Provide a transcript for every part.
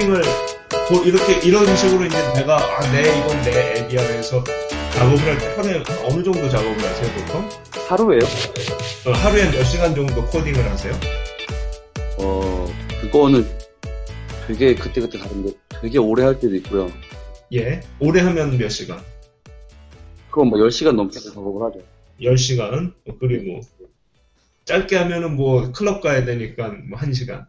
코딩을 뭐 이렇게 이런 식으로 이제 내가 아, 내 이건 내 앱이야 해서 작업을 할 때 하루에 어느 정도 작업을 하세요 보통? 하루에요? 어, 하루에 몇 시간 정도 코딩을 하세요? 어, 그거는 되게 그때그때 다른데 되게 오래 할 때도 있고요. 예. 오래 하면 몇 시간? 그건 뭐 10시간 넘게 작업을 하죠. 10시간? 그리고 짧게 하면은 뭐 클럽 가야 되니까 뭐 1시간.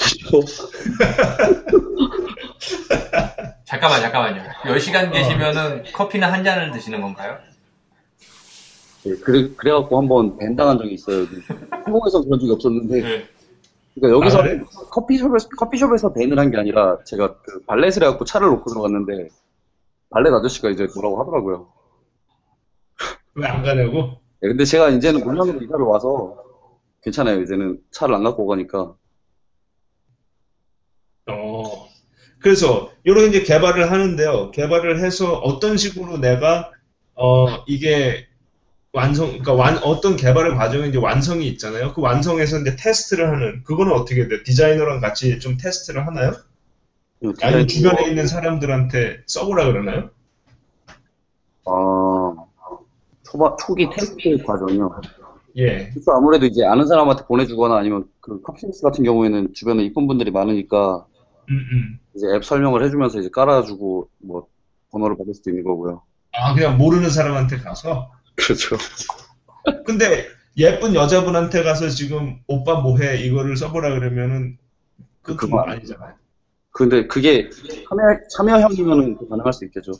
잠깐만, 잠깐만요. 10시간 계시면은 커피는 한 잔을 드시는 건가요? 네, 그래, 그래갖고 한번 밴 당한 적이 있어요. 한국에서 그런 적이 없었는데. 네. 그러니까 여기서 아, 그래? 커피숍에서, 커피숍에서 밴을 한 게 아니라 제가 그 발렛을 해갖고 차를 놓고 들어갔는데 발렛 아저씨가 이제 뭐라고 하더라고요. 왜 안 가냐고? 네, 근데 제가 이제는 물량으로 이사를 와서 괜찮아요. 이제는 차를 안 갖고 가니까. 어. 그래서 이런 이제 개발을 하는데요. 개발을 해서 어떤 식으로 내가 어 이게 완성 그러니까 완 어떤 개발의 과정에 이제 완성이 있잖아요. 그 완성에서 이제 테스트를 하는 그거는 어떻게 돼요? 디자이너랑 같이 좀 테스트를 하나요? 아니면 주변에 있는 사람들한테 써보라 그러나요? 아, 초반, 초기 테스트 과정이요. 예. 그래서 아무래도 이제 아는 사람한테 보내주거나 아니면 그 커피숍 같은 경우에는 주변에 이쁜 분들이 많으니까 음, 음. 이제 앱 설명을 해주면서 이제 깔아주고 뭐 번호를 받을 수도 있는 거고요. 아, 그냥 모르는 사람한테 가서? 그렇죠. 근데 예쁜 여자분한테 가서 지금 오빠 뭐해 이거를 써보라 그러면은 그건 아니잖아요. 근데 그게 참여, 참여형이면은 가능할 수 있겠죠.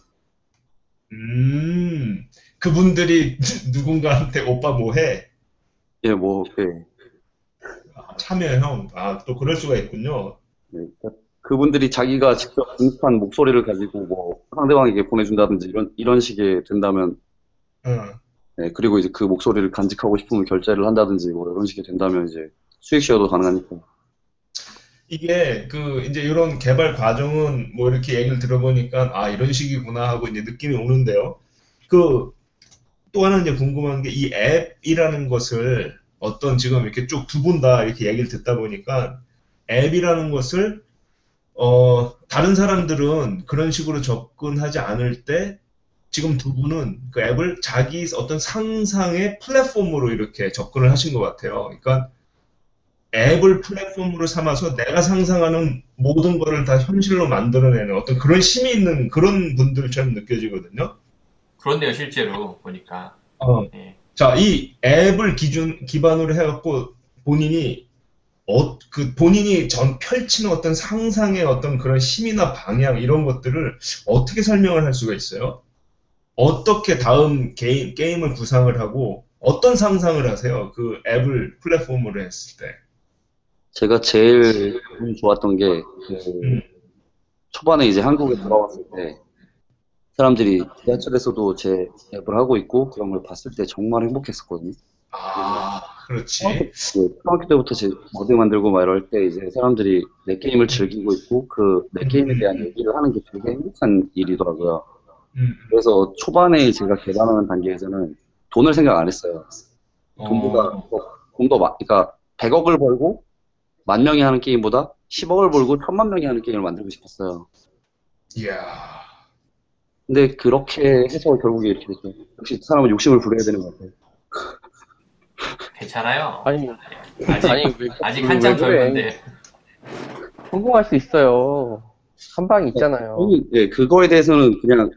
음, 그분들이 누군가한테 오빠 뭐해? 예, 뭐, 예. 아, 참여형. 아, 또 그럴 수가 있군요. 예. 그분들이 자기가 직접 등판 목소리를 가지고 뭐 상대방에게 보내준다든지 이런, 이런 식의 된다면, 어. 예, 그리고 이제 그 목소리를 간직하고 싶으면 결제를 한다든지 뭐 이런 식이 된다면 이제 수익 쉐어도 가능하니까. 이게 그 이제 이런 개발 과정은 뭐 이렇게 얘기를 들어보니까 아 이런 식이구나 하고 이제 느낌이 오는데요. 그 또 하나 이제 궁금한 게 이 앱이라는 것을 어떤 지금 이렇게 쭉 두 분 다 이렇게 얘기를 듣다 보니까 앱이라는 것을 어 다른 사람들은 그런 식으로 접근하지 않을 때 지금 두 분은 그 앱을 자기 어떤 상상의 플랫폼으로 이렇게 접근을 하신 것 같아요. 그러니까 앱을 플랫폼으로 삼아서 내가 상상하는 모든 거를 다 현실로 만들어내는 어떤 그런 힘이 있는 그런 분들처럼 느껴지거든요. 그런데요, 실제로 보니까. 어. 예. 자, 이 앱을 기준, 기반으로 해갖고 본인이, 어, 그 본인이 전 펼치는 어떤 상상의 어떤 그런 힘이나 방향 이런 것들을 어떻게 설명을 할 수가 있어요? 어떻게 다음 게임, 게임을 구상을 하고 어떤 상상을 하세요? 그 앱을 플랫폼으로 했을 때. 제가 제일 기분이 좋았던 게, 그, 음. 초반에 이제 한국에 돌아왔을 때, 사람들이 지하철에서도 제 앱을 하고 있고, 그런 걸 봤을 때 정말 행복했었거든요. 아, 그렇지. 그 초등학교 때부터 제 모드 만들고 막 이럴 때 이제 사람들이 내 게임을 즐기고 있고, 그 내 게임에 대한 얘기를 하는 게 되게 행복한 일이더라고요. 음, 그래서 초반에 제가 개발하는 단계에서는 돈을 생각 안 했어요. 돈보다, 어, 돈더 많, 그러니까 100억을 벌고, 만 명이 하는 게임보다 10억을 벌고 천만 명이 하는 게임을 만들고 싶었어요. 이야. 근데 그렇게 해서 결국에 이렇게 됐죠. 역시 사람은 욕심을 부려야 되는 것 같아요. 괜찮아요. 아니, 아직, 아니, 왜, 아직 왜 한참 그래? 젊은데. 성공할 수 있어요. 한 방이 있잖아요. 예, 그거에 대해서는 그냥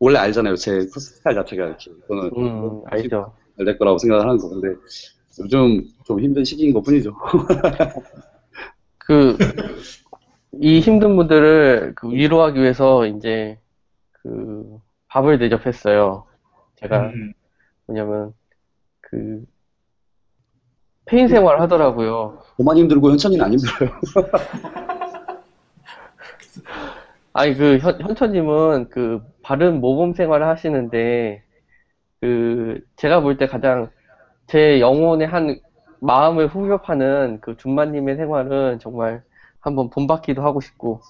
원래 알잖아요. 제 스타일 자체가 이렇게. 저는 음, 알죠. 잘 될 거라고 생각을 하는 거. 근데 요즘 좀 힘든 시기인 것 뿐이죠. 그, 이 힘든 분들을 그 위로하기 위해서 이제 그 밥을 대접했어요. 제가 음, 뭐냐면 그 폐인 생활 하더라고요. 저만 힘들고 현천이는 안 힘들어요. 아니 그 현, 현처님은 그 바른 모범 생활을 하시는데 그 제가 볼 때 가장 제 영혼의 한 마음을 후벼파는 그 준마님의 생활은 정말 한번 본받기도 하고 싶고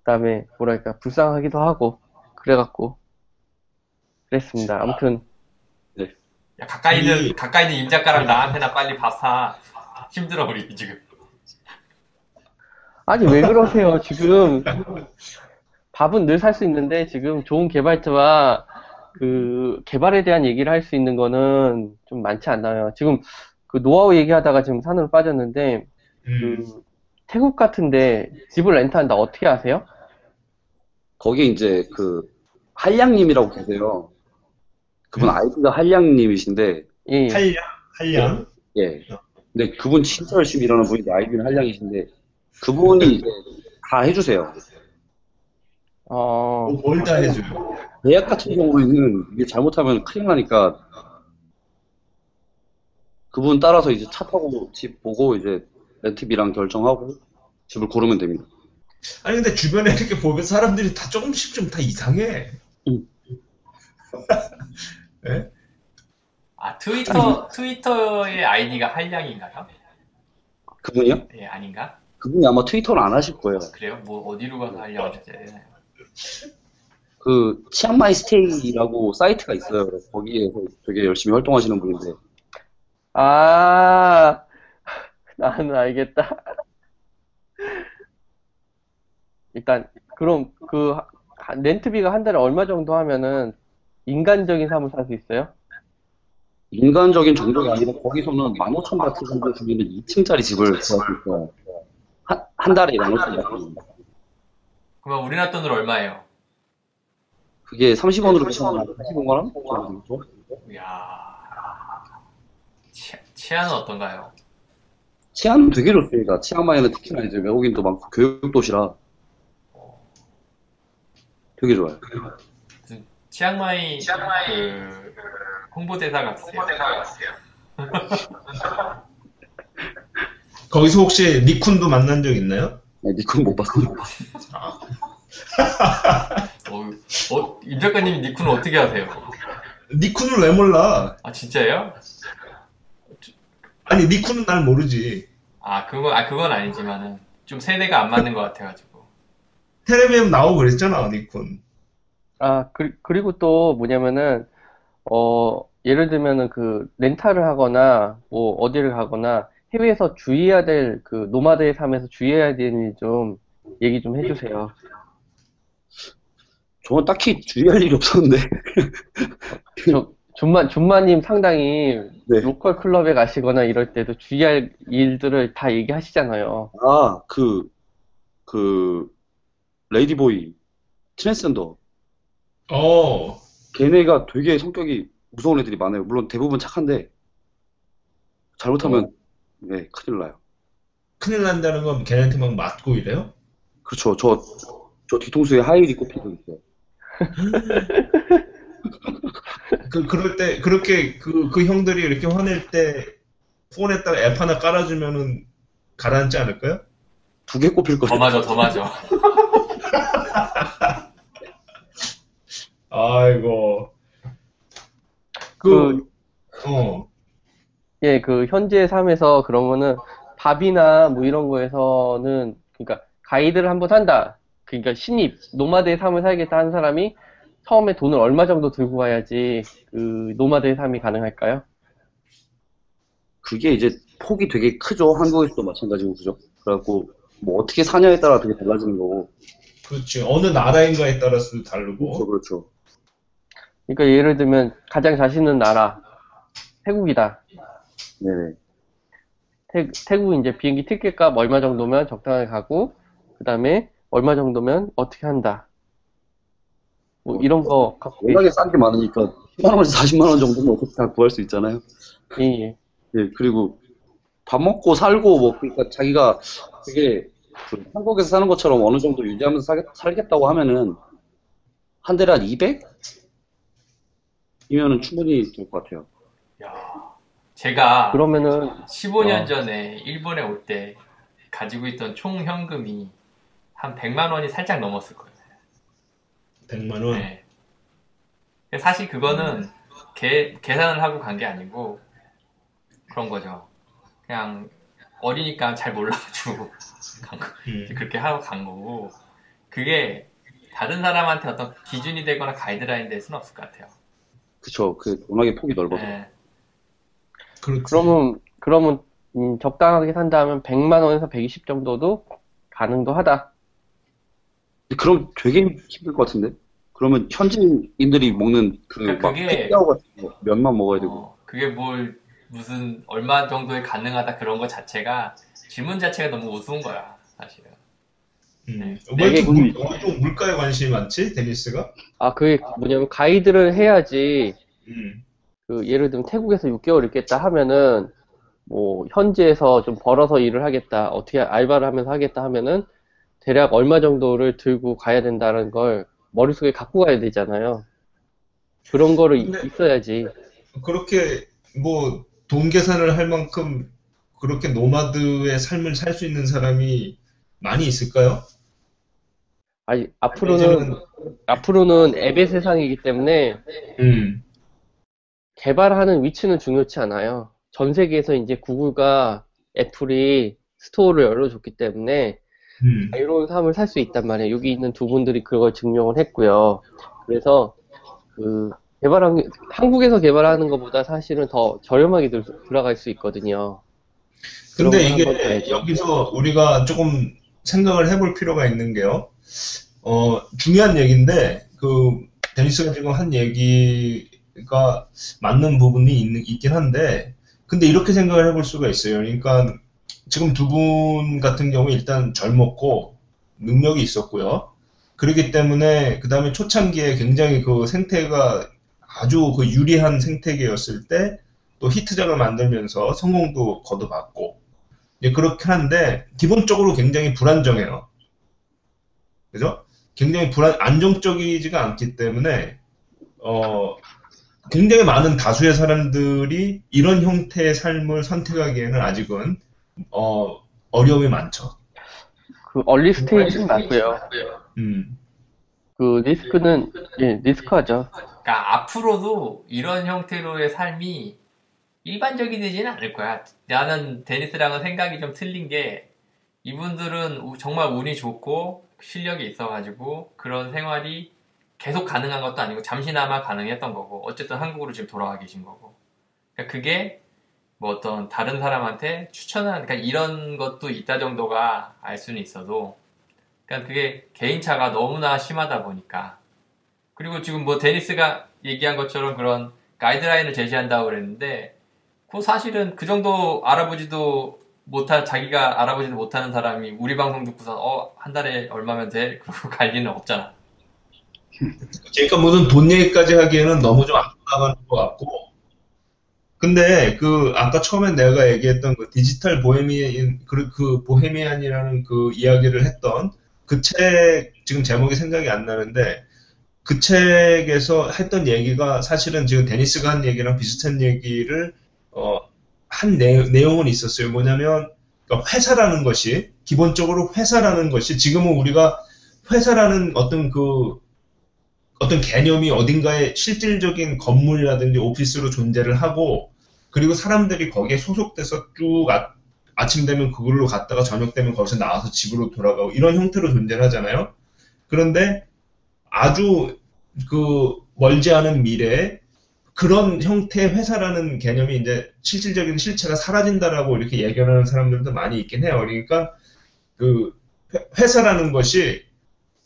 그다음에 뭐랄까 불쌍하기도 하고 그래갖고 그랬습니다. 아무튼 야, 가까이 있는, 이- 가까이 있는 임 작가랑 나한테나 빨리 밥 사. 힘들어, 우리 지금. 아니, 왜 그러세요? 지금 밥은 늘 살 수 있는데 지금 좋은 개발자와 그 개발에 대한 얘기를 할 수 있는 거는 좀 많지 않아요. 지금 그 노하우 얘기하다가 지금 산으로 빠졌는데 음. 그 태국 같은데 집을 렌트한다 어떻게 하세요? 거기 이제 그 한량님이라고 계세요. 그분 아이디가 한량님이신데 예. 한량? 한량? 예. 근데 그분 진짜 열심히 일하는 분인데 아이디는 한량이신데 그분이 이제 다 해주세요. 어, 뭘 다 해줘요? 예약 같은 경우에는 이게 잘못하면 큰일 나니까 그분 따라서 이제 차 타고 집 보고 이제 렌트비랑 결정하고 집을 고르면 됩니다. 아니 근데 주변에 이렇게 보면 사람들이 다 조금씩 좀 다 이상해. 음. 예? 아, 트위터, 트위터의 아이디가 한량인가요? 그분이요? 예, 아닌가? 그분이 아마 트위터를 안 하실 거예요. 그래요? 뭐, 어디로 가서 하려고 하셨지? 그 치앙마이 스테이라고 사이트가 있어요. 그래서 거기에서 되게 열심히 활동하시는 분인데 아, 나는 알겠다. 일단, 그럼 그 하- rent비가 한 달에 얼마 정도 하면은 인간적인 삶을 살 수 있어요? 인간적인 정도가 아니라 거기서는 15,000바트 정도 주면 2층짜리 집을 구할 수 있어요. 한, 한 달에 15,000바트. 그러면 우리나라 돈으로 얼마예요? 그게 30원으로 계산하면 45만 원? 정도 되겠죠? 이야. 치, 치안은 어떤가요? 치안은 되게 좋습니다. 치앙마이는 특히나 이제 외국인도 많고 교육 도시라 되게 좋아요. 무슨 치앙마이, 그, 홍보대사 같으세요? 거기서 혹시 니쿤도 만난 적 있나요? 네, 니콘 못 봤어요. 어, 어, 임 작가님이 니쿤을 어떻게 하세요? 니쿤을 왜 몰라? 아, 진짜예요? 아니 니쿤은 날 모르지. 아, 그건, 아, 그건 아니지만은, 좀 세대가 안 맞는 것 같아가지고. 텔레비전 나오고 그랬잖아 니쿤. 아, 그, 그리고 또 뭐냐면은, 어, 예를 들면은 그 rental을 하거나, 뭐 어디를 가거나, 해외에서 주의해야 될, 그 nomad의 삶에서 주의해야 되는 일좀 얘기 좀 해주세요. 저는 딱히 주의할 일이 없었는데 저, 준마, 준마님 상당히 네. local 클럽에 가시거나 이럴 때도 주의할 일들을 다 얘기하시잖아요. 아, 그, 그, ladyboy, 트랜스젠더. 어. 걔네가 되게 성격이 무서운 애들이 많아요. 물론 대부분 착한데, 잘못하면, 네, 큰일 나요. 큰일 난다는 건 걔네한테 막 맞고 이래요? 그렇죠. 저, 저 뒤통수에 하이힐이 꼽히고 있어요. 그 그럴 때 그렇게 그 그 형들이 이렇게 화낼 때 폰에다가 앱 하나 깔아주면은 가라앉지 않을까요? 두 개 꼽힐 더 거예요. 맞아, 더 맞아. 아이고. 그, 어. 예, 그 현재 삶에서 그러면은 밥이나 뭐 이런 거에서는 그러니까 가이드를 한번 한다. 그러니까 신입 노마드의 삶을 살겠다 하는 사람이 처음에 돈을 얼마 정도 들고 가야지 그 노마드의 삶이 가능할까요? 그게 이제 폭이 되게 크죠. 한국에서도 마찬가지고, 그죠? 그래갖고, 뭐 어떻게 사냐에 따라 되게 달라지는 거고. 그렇지. 어느 나라인가에 따라서도 그렇죠, 다르고. 그렇죠. 그 러니까 예를 들면 가장 자신 있는 나라 태국이다. 네네. 태, 태국 이제 비행기 티켓 값 얼마 정도면 적당하게 가고 그 다음에 얼마 정도면 어떻게 한다. 뭐 이런 거 갖고 워낙에 싼 게 많으니까 10만 원에서 40만 원 정도면 어떻게 다 구할 수 있잖아요. 예, 예. 예, 그리고 밥 먹고 살고 뭐 그러니까 자기가 되게 그 한국에서 사는 것처럼 어느 정도 유지하면서 살겠, 살겠다고 하면은 한한 200? 이면은 충분히 될 것 같아요. 야, 제가 그러면은 15년 어. 전에 일본에 올 때 가지고 있던 총 현금이 한 100만 원이 살짝 넘었을 거예요. 100만 원. 네. 사실 그거는 계, 계산을 하고 간 게 아니고 그런 거죠. 그냥 어리니까 잘 몰라가지고 간 거. 음. 그렇게 하고 간 거고 그게 다른 사람한테 어떤 기준이 되거나 가이드라인 될 수는 없을 것 같아요. 그쵸. 그 워낙에 폭이 넓어서. 네. 그렇지. 그러면 그러면 음, 적당하게 산다면 100만 원에서 120 정도도 가능도 하다. 그럼 되게 힘들 것 같은데? 그러면 현지인들이 먹는 그 그러니까 막 팩다오 같은 거 면만 먹어야 되고 어, 그게 뭘 무슨 얼마 정도에 가능하다 그런 것 자체가 질문 자체가 너무 우스운 거야 사실은. 음. 네. 왜 이렇게 되게 물, 왜좀 물가에 관심이 많지? 데니스가? 아, 그게 뭐냐면 가이드를 해야지 음. 그 예를 들면 태국에서 6개월 있겠다 하면은 뭐 현지에서 좀 벌어서 일을 하겠다 어떻게 알바를 하면서 하겠다 하면은 대략 얼마 정도를 들고 가야 된다는 걸 머릿속에 갖고 가야 되잖아요. 그런 거를 있어야지. 그렇게 뭐 돈 계산을 할 만큼 그렇게 노마드의 삶을 살 수 있는 사람이 많이 있을까요? 아니 앞으로는 앞으로는 앱의 세상이기 때문에 음. 개발하는 위치는 중요치 않아요. 전 세계에서 이제 구글과 애플이 스토어를 열어줬기 때문에 음. 자유로운 삶을 살 수 있단 말이에요. 여기 있는 두 분들이 그걸 증명을 했고요. 그래서 그 개발한 한국에서 개발하는 것보다 사실은 더 저렴하게 들, 들어갈 수 있거든요. 근데 이게. 여기서 우리가 조금 생각을 해볼 필요가 있는 게요. 어, 중요한 얘기인데, 그, 데니스가 지금 한 얘기가 맞는 부분이 있는, 있긴 한데, 근데 이렇게 생각을 해볼 수가 있어요. 그러니까, 지금 두 분 같은 경우 일단 젊었고, 능력이 있었고요. 그렇기 때문에, 그 다음에 초창기에 굉장히 그 생태가 아주 그 유리한 생태계였을 때, 또 히트작을 만들면서 성공도 거둬봤고, 그렇게 하는데, 기본적으로 굉장히 불안정해요. 그죠? 굉장히 불안, 안정적이지가 않기 때문에, 어, 굉장히 많은 다수의 사람들이 이런 형태의 삶을 선택하기에는 아직은, 어, 어려움이 많죠. 그 얼리 스테이지는 맞고요. 음, 그 리스크는 예, 리스크하죠. 그러니까 앞으로도 이런 형태로의 삶이 일반적이지는 않을 거야. 나는 데니스랑은 생각이 좀 틀린 게 이분들은 우- 정말 운이 좋고 실력이 있어가지고 그런 생활이 계속 가능한 것도 아니고 잠시나마 가능했던 거고 어쨌든 한국으로 지금 돌아와 계신 거고. 그러니까 그게 뭐 어떤 다른 사람한테 추천한 그러니까 이런 것도 있다 정도가 알 수는 있어도 그러니까 그게 개인차가 너무나 심하다 보니까 그리고 지금 뭐 데니스가 얘기한 것처럼 그런 가이드라인을 제시한다고 그랬는데 그 사실은 그 정도 알아보지도 못한 자기가 알아보지도 못하는 사람이 우리 방송 듣고서 어 한 달에 얼마면 돼? 그러고 갈 리는 없잖아. 그러니까 무슨 돈 얘기까지 하기에는 너무 좀 앞서 나가는 것 같고. 근데 그 아까 처음에 내가 얘기했던 그 디지털 보헤미안 그, 그 보헤미안이라는 그 이야기를 했던 그 책 지금 제목이 생각이 안 나는데 그 책에서 했던 얘기가 사실은 지금 데니스가 한 얘기랑 비슷한 얘기를 어, 한 내, 내용은 있었어요. 뭐냐면 그러니까 회사라는 것이 기본적으로 회사라는 것이 지금은 우리가 회사라는 어떤 그 어떤 개념이 어딘가에 실질적인 건물이라든지 오피스로 존재를 하고 그리고 사람들이 거기에 소속돼서 쭉 아, 아침 되면 그걸로 갔다가 저녁 되면 거기서 나와서 집으로 돌아가고 이런 형태로 존재를 하잖아요. 그런데 아주 그 멀지 않은 미래에 그런 형태의 회사라는 개념이 이제 실질적인 실체가 사라진다라고 이렇게 예견하는 사람들도 많이 있긴 해요. 그러니까 그 회- 회사라는 것이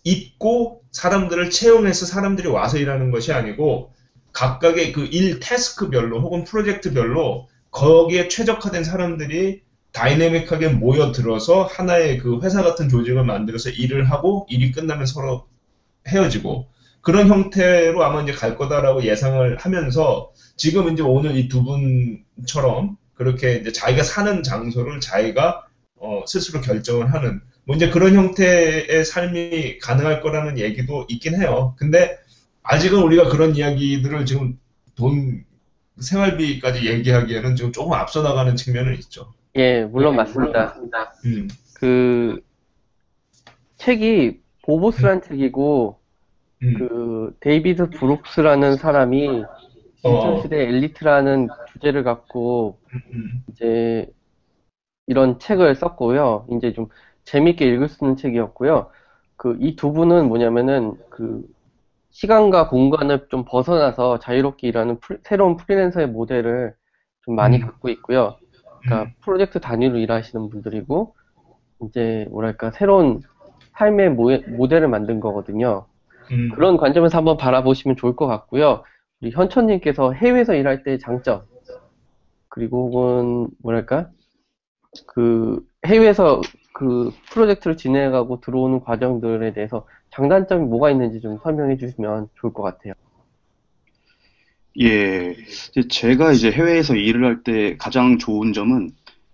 있고 사람들을 채용해서 사람들이 와서 일하는 것이 아니고 각각의 그 일 태스크별로 혹은 프로젝트별로 거기에 최적화된 사람들이 다이내믹하게 모여들어서 하나의 그 회사 같은 조직을 만들어서 일을 하고 일이 끝나면 서로 헤어지고 그런 형태로 아마 이제 갈 거다라고 예상을 하면서 지금 이제 오늘 이 두 분처럼 그렇게 이제 자기가 사는 장소를 자기가 어, 스스로 결정을 하는 뭐 이제 그런 형태의 삶이 가능할 거라는 얘기도 있긴 해요. 근데 아직은 우리가 그런 이야기들을 지금 돈 생활비까지 얘기하기에는 지금 조금 앞서 나가는 측면은 있죠. 예, 물론 맞습니다. 음, 그 책이 보보스란 책이고 음, 그 데이비드 브룩스라는 사람이 디지털 어. 시대 엘리트라는 주제를 갖고 음, 이제 이런 책을 썼고요. 이제 좀 재밌게 읽을 수 있는 책이었고요. 그 이 두 분은 뭐냐면은 그 시간과 공간을 좀 벗어나서 자유롭게 일하는 프리- 새로운 프리랜서의 모델을 좀 많이 음. 갖고 있고요. 음, 그러니까 프로젝트 단위로 일하시는 분들이고 이제 뭐랄까 새로운 삶의 모, 모델을 만든 거거든요. 음. 그런 관점에서 한번 바라보시면 좋을 것 같고요. 우리 현천님께서 해외에서 일할 때 장점, 그리고 혹은 뭐랄까 그 해외에서 그 프로젝트를 진행하고 들어오는 과정들에 대해서 장단점이 뭐가 있는지 좀 설명해 주시면 좋을 것 같아요. 예, 이제 제가 이제 해외에서 일을 할 때 가장 좋은 점은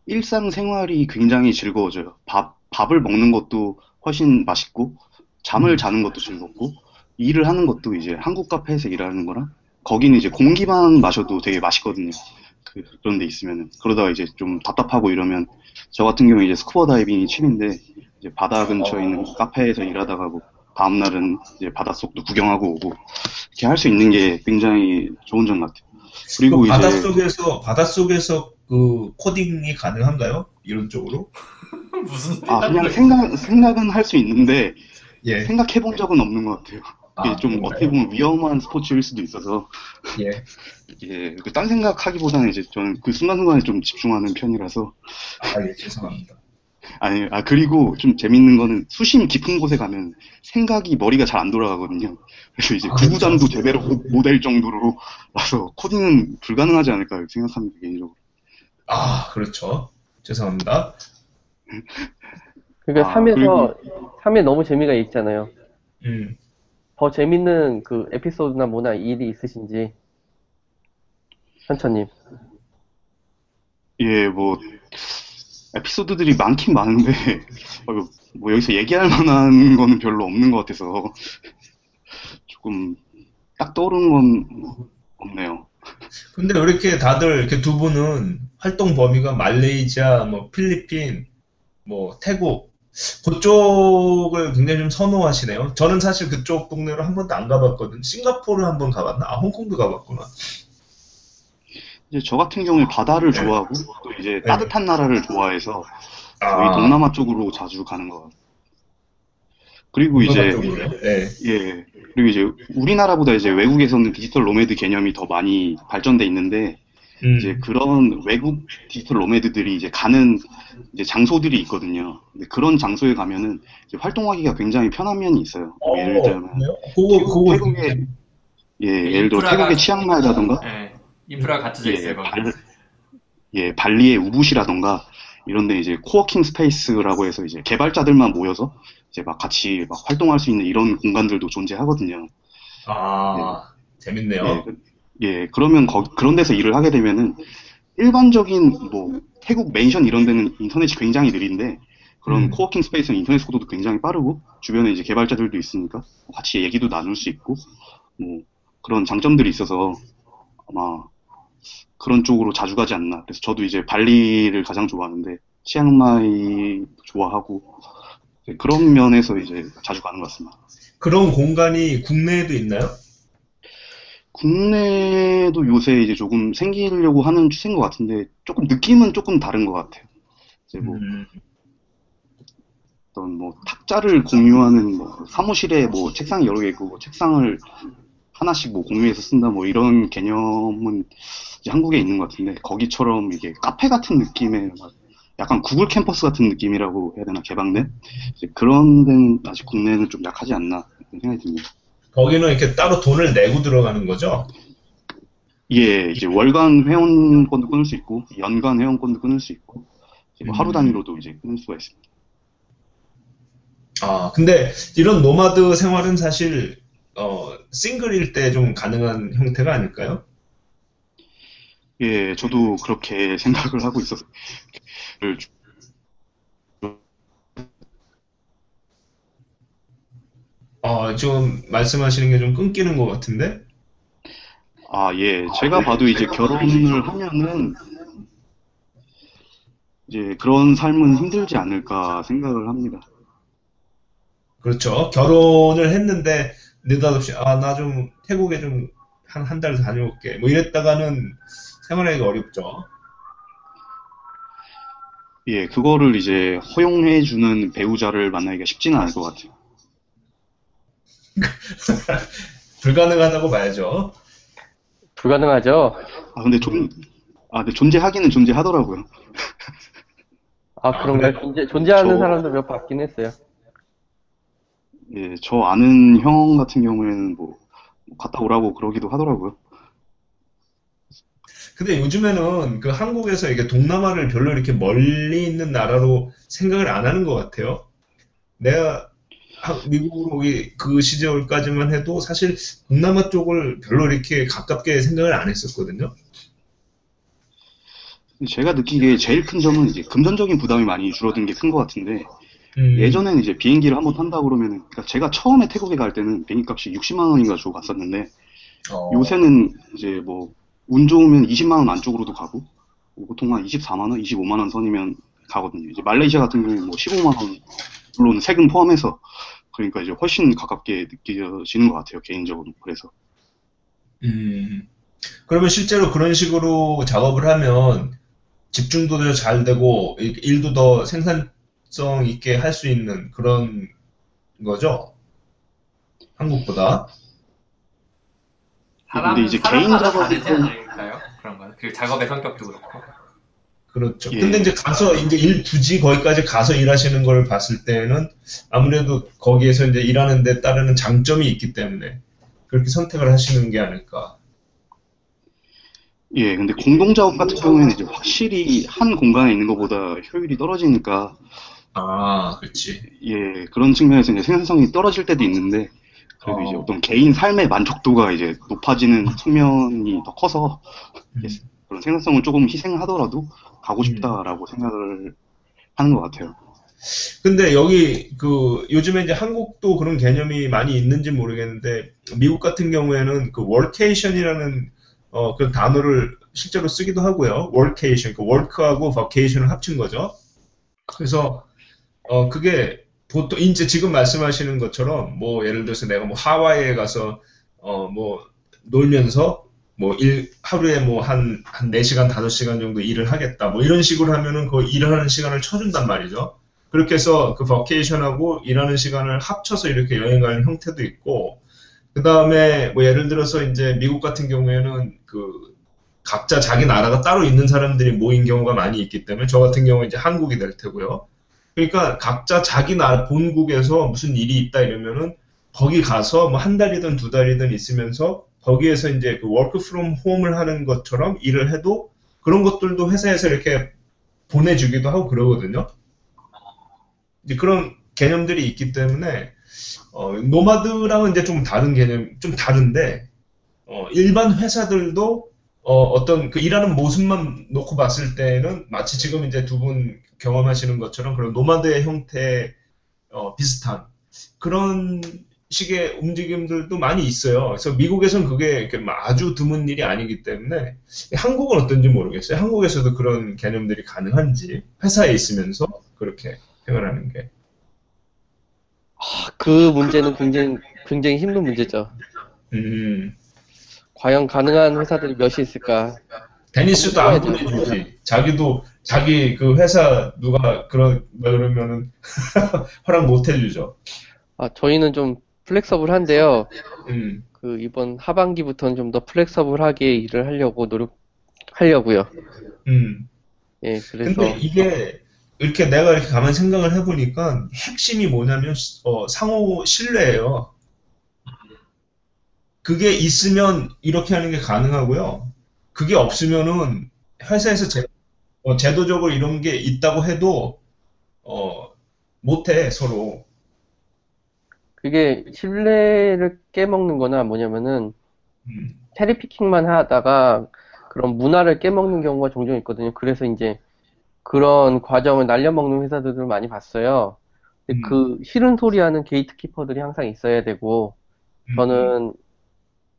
일상생활이 굉장히 즐거워져요. 밥, 밥을 먹는 것도 훨씬 맛있고, 잠을 자는 것도 즐겁고, 일을 하는 것도 이제 한국 카페에서 일하는 거랑, 거기는 이제 공기만 마셔도 되게 맛있거든요. 그, 그런 데 있으면은. 그러다가 이제 좀 답답하고 이러면, 저 같은 경우에 이제 스쿠버 다이빙이 취미인데, 이제 바다 근처에 있는 카페에서 일하다가 뭐, 다음 날은 이제 바닷속도 구경하고 오고, 이렇게 할 수 있는 게 굉장히 좋은 점 같아요. 그리고 그 이제 바닷속에서 바닷속에서 그 코딩이 가능한가요? 이런 쪽으로? 무슨 아 그냥 생각 생각은 할 수 있는데 예. 생각해 본 적은 없는 것 같아요. 이게 아, 좀 그런가요? 어떻게 보면 위험한 스포츠일 수도 있어서 예. 이게 그딴 생각하기보다는 이제 저는 그 순간순간에 좀 집중하는 편이라서 아, 예, 죄송합니다. 아니 아 그리고 좀 재밌는 거는 수심 깊은 곳에 가면 생각이 머리가 잘 안 돌아가거든요. 그래서 이제 아, 구구단도 제대로 못 할 정도로 라서 코딩은 불가능하지 않을까 생각합니다 개인적으로. 아, 그렇죠. 죄송합니다. 그러니까 아, 3에서 3에 너무 재미가 있잖아요. 음. 더 재밌는 그 에피소드나 뭐나 일이 있으신지 현천님. 예, 뭐, 에피소드들이 많긴 많은데, 어, 뭐, 여기서 얘기할 만한 거는 별로 없는 것 같아서, 조금, 딱 떠오르는 건 없네요. 근데 왜 이렇게 다들 이렇게 두 분은 활동 범위가 말레이시아, 뭐 필리핀, 뭐 태국 그쪽을 굉장히 좀 선호하시네요. 저는 사실 그쪽 동네로 한 번도 안 가봤거든. 싱가포르 한 번 가봤나? 아, 홍콩도 가봤구나. 이제 저 같은 경우에 바다를 네. 좋아하고, 또 이제 네. 따뜻한 나라를 좋아해서, 저희 아, 동남아 쪽으로 자주 가는 것 같아요. 그리고 이제? 네. 예, 그리고 이제 우리나라보다 이제 외국에서는 digital nomad 개념이 더 많이 발전돼 있는데, 음. 이제 그런 외국 digital nomad들이 이제 가는 이제 장소들이 있거든요. 근데 그런 장소에 가면은 이제 활동하기가 굉장히 편한 면이 있어요. 어, 예를 들면? 그거 그거 태국의 예, 예를 들어 태국의 치앙마이라던가 예, 인프라가 갖춰져 예, 있어요 거기. 발, 예, 발리의 우붓이라던가 이런데 이제 co-working space라고 해서 이제 개발자들만 모여서 이제 막 같이 막 활동할 수 있는 이런 공간들도 존재하거든요. 아, 재밌네요. 예, 그- 예, 그러면 거- 그런 데서 일을 하게 되면은 일반적인 뭐 태국 맨션 이런 데는 인터넷이 굉장히 느린데 그런 음. co-working space는 인터넷 속도도 굉장히 빠르고 주변에 이제 개발자들도 있으니까 같이 얘기도 나눌 수 있고 뭐 그런 장점들이 있어서 아마 그런 쪽으로 자주 가지 않나. 그래서 저도 이제 발리를 가장 좋아하는데 치앙마이 좋아하고 이제 그런 면에서 이제 자주 가는 것 같습니다. 그런 공간이 국내에도 있나요? 국내도 요새 이제 조금 생기려고 하는 추세인 것 같은데 조금 느낌은 조금 다른 것 같아요. 이제 뭐 음. 어떤 뭐 탁자를 공유하는 뭐 사무실에 뭐 책상이 여러 개 있고 뭐 책상을 하나씩 뭐 공유해서 쓴다 뭐 이런 개념은 이제 한국에 있는 것 같은데 거기처럼 이게 카페 같은 느낌의 막 약간 구글 캠퍼스 같은 느낌이라고 해야 되나 개방된 그런 데는 아직 국내는 좀 약하지 않나 생각이 듭니다. 거기는 이렇게 따로 돈을 내고 들어가는 거죠? 예, 이제 월간 회원권도 끊을 수 있고, 연간 회원권도 끊을 수 있고, 뭐 음. 하루 단위로도 이제 끊을 수가 있습니다. 아, 근데 이런 노마드 생활은 사실 어, 싱글일 때 좀 가능한 형태가 아닐까요? 예, 저도 그렇게 생각을 하고 있어서, 를 주- 어, 좀 말씀하시는 게 좀 끊기는 것 같은데? 아, 예, 제가 봐도 이제 결혼을 하면은, 이제 그런 삶은 힘들지 않을까 생각을 합니다. 그렇죠. 결혼을 했는데 느닷없이 아, 나 좀 태국에 좀 한 한 달 다녀올게. 뭐 이랬다가는 생활하기가 어렵죠. 예, 그거를 이제 허용해주는 배우자를 만나기가 쉽지는 않을 것 같아요. 불가능하다고 봐야죠. 불가능하죠. 아, 근데 존, 아, 근데 존재하기는 존재하더라고요. 아, 그런가요? 그래요? 존재, 존재하는 저- 사람도 몇 봤긴 했어요. 예, 저 아는 형 같은 경우에는 뭐 갔다 오라고 그러기도 하더라고요. 근데 요즘에는 그 한국에서 이게 동남아를 별로 이렇게 멀리 있는 나라로 생각을 안 하는 것 같아요. 내가 하- 미국으로 오기 그 시절까지만 해도 사실 동남아 쪽을 별로 이렇게 가깝게 생각을 안 했었거든요. 제가 느끼기에 제일 큰 점은 이제 금전적인 부담이 많이 줄어든 게 큰 것 같은데 음, 예전에는 이제 비행기를 한번 탄다 그러면은 그러니까 제가 처음에 태국에 갈 때는 비행기 값이 60만 원인가 주고 갔었는데 어, 요새는 이제 뭐 운 좋으면 20만 원 안쪽으로도 가고 뭐 보통 한 24만 원, 25만 원 선이면 가거든요. 이제 말레이시아 같은 경우는 뭐 15만 원 물론 세금 포함해서 그러니까 이제 훨씬 가깝게 느껴지는 것 같아요 개인적으로 그래서 음, 그러면 실제로 그런 식으로 작업을 하면 집중도 더 잘 되고 일- 일도 더 생산성 있게 할 수 있는 그런 거죠? 한국보다? 사람, 근데 이제 개인 않을까요? 그런 건. 그리고 작업의 성격도 그렇고. 그렇죠. 예. 근데 이제 가서 이제 일 굳이 거기까지 가서 일하시는 걸 봤을 때는 아무래도 거기에서 이제 일하는 데 따르는 장점이 있기 때문에 그렇게 선택을 하시는 게 아닐까. 예 근데 공동 작업 같은 경우에는 이제 확실히 한 공간에 있는 것보다 효율이 떨어지니까 아, 그렇지. 예 그런 측면에서 이제 생산성이 떨어질 때도 있는데 그래도 어. 이제 어떤 개인 삶의 만족도가 이제 높아지는 측면이 더 커서 음. 그런 생산성을 조금 희생하더라도 가고 싶다라고 생각을 하는 것 같아요. 근데 여기 그 요즘에 이제 한국도 그런 개념이 많이 있는지 모르겠는데 미국 같은 경우에는 그 workation이라는 어, 그 단어를 실제로 쓰기도 하고요. workation, 그 work하고 vacation을 합친 거죠. 그래서 어 그게 보통 이제 지금 말씀하시는 것처럼 뭐 예를 들어서 내가 뭐 하와이에 가서 어 뭐 놀면서 뭐 일 하루에 뭐 한 한 4시간, 5시간 정도 일을 하겠다. 뭐 이런 식으로 하면은 그 일하는 시간을 쳐준단 말이죠. 그렇게 해서 그 버케이션하고 일하는 시간을 합쳐서 이렇게 여행 가는 형태도 있고, 그 다음에 뭐 예를 들어서 이제 미국 같은 경우에는 그 각자 자기 나라가 따로 있는 사람들이 모인 경우가 많이 있기 때문에 저 같은 경우는 이제 한국이 될 테고요. 그러니까 각자 자기 나라 본국에서 무슨 일이 있다 이러면은 거기 가서 뭐 한 달이든 두 달이든 있으면서 거기에서 이제 그 work from home을 하는 것처럼 일을 해도 그런 것들도 회사에서 이렇게 보내주기도 하고 그러거든요. 이제 그런 개념들이 있기 때문에 어, nomad랑은 이제 좀 다른 개념, 좀 다른데 어, 일반 회사들도 어, 떤그 일하는 모습만 놓고 봤을 때는 마치 지금 이제 두 분 경험하시는 것처럼 그런 nomad의 형태 어, 비슷한 그런 식의 움직임들도 많이 있어요. 그래서 미국에서는 그게 아주 드문 일이 아니기 때문에 한국은 어떤지 모르겠어요. 한국에서도 그런 개념들이 가능한지 회사에 있으면서 그렇게 생활하는 게. 아, 그 문제는 굉장히, 굉장히 힘든 문제죠. 음, 과연 가능한 회사들이 몇이 있을까? 데니스도 안 보내주지. 자기도 자기 그 회사 누가 그런 뭐 그러면은 허락 못 해주죠. 아, 저희는 좀 플렉서블한데요. 음, 그 이번 하반기부터는 좀 더 플렉서블하게 일을 하려고 노력하려고요. 음. 예, 그래서 근데 이게 이렇게 내가 이렇게 가만 생각을 해보니까 핵심이 뭐냐면 어, 상호 신뢰예요. 그게 있으면 이렇게 하는 게 가능하고요. 그게 없으면은 회사에서 제, 어, 제도적으로 이런 게 있다고 해도 어, 못해 서로. 그게 신뢰를 깨먹는 거나 뭐냐면은 음, 테리피킹만 하다가 그런 문화를 깨먹는 경우가 종종 있거든요. 그래서 이제 그런 과정을 날려먹는 회사들을 많이 봤어요. 근데 음. 그 싫은 소리 하는 게이트키퍼들이 항상 있어야 되고, 음, 저는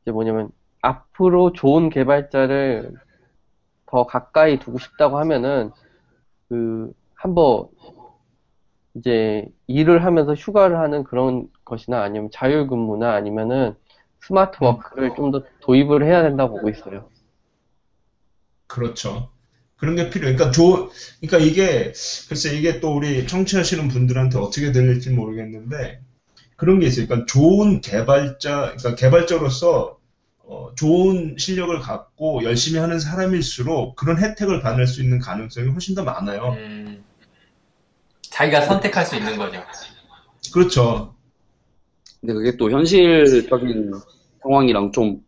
이제 뭐냐면 앞으로 좋은 개발자를 더 가까이 두고 싶다고 하면은 그 한번 이제 일을 하면서 휴가를 하는 그런 것이나 아니면 자율근무나 아니면은 smart work를 좀 더 도입을 해야 된다고 보고 있어요. 그렇죠. 그런 게 필요해. 그러니까 조, 그러니까 이게 글쎄 이게 또 우리 청취하시는 분들한테 어떻게 들릴지 모르겠는데 그런 게 있어요. 그러니까 좋은 개발자, 그러니까 개발자로서 어, 좋은 실력을 갖고 열심히 하는 사람일수록 그런 혜택을 받을 수 있는 가능성이 훨씬 더 많아요. 음, 자기가 선택할 수 있는 거죠. 그렇죠. 근데 그게 또 현실적인 상황이랑 좀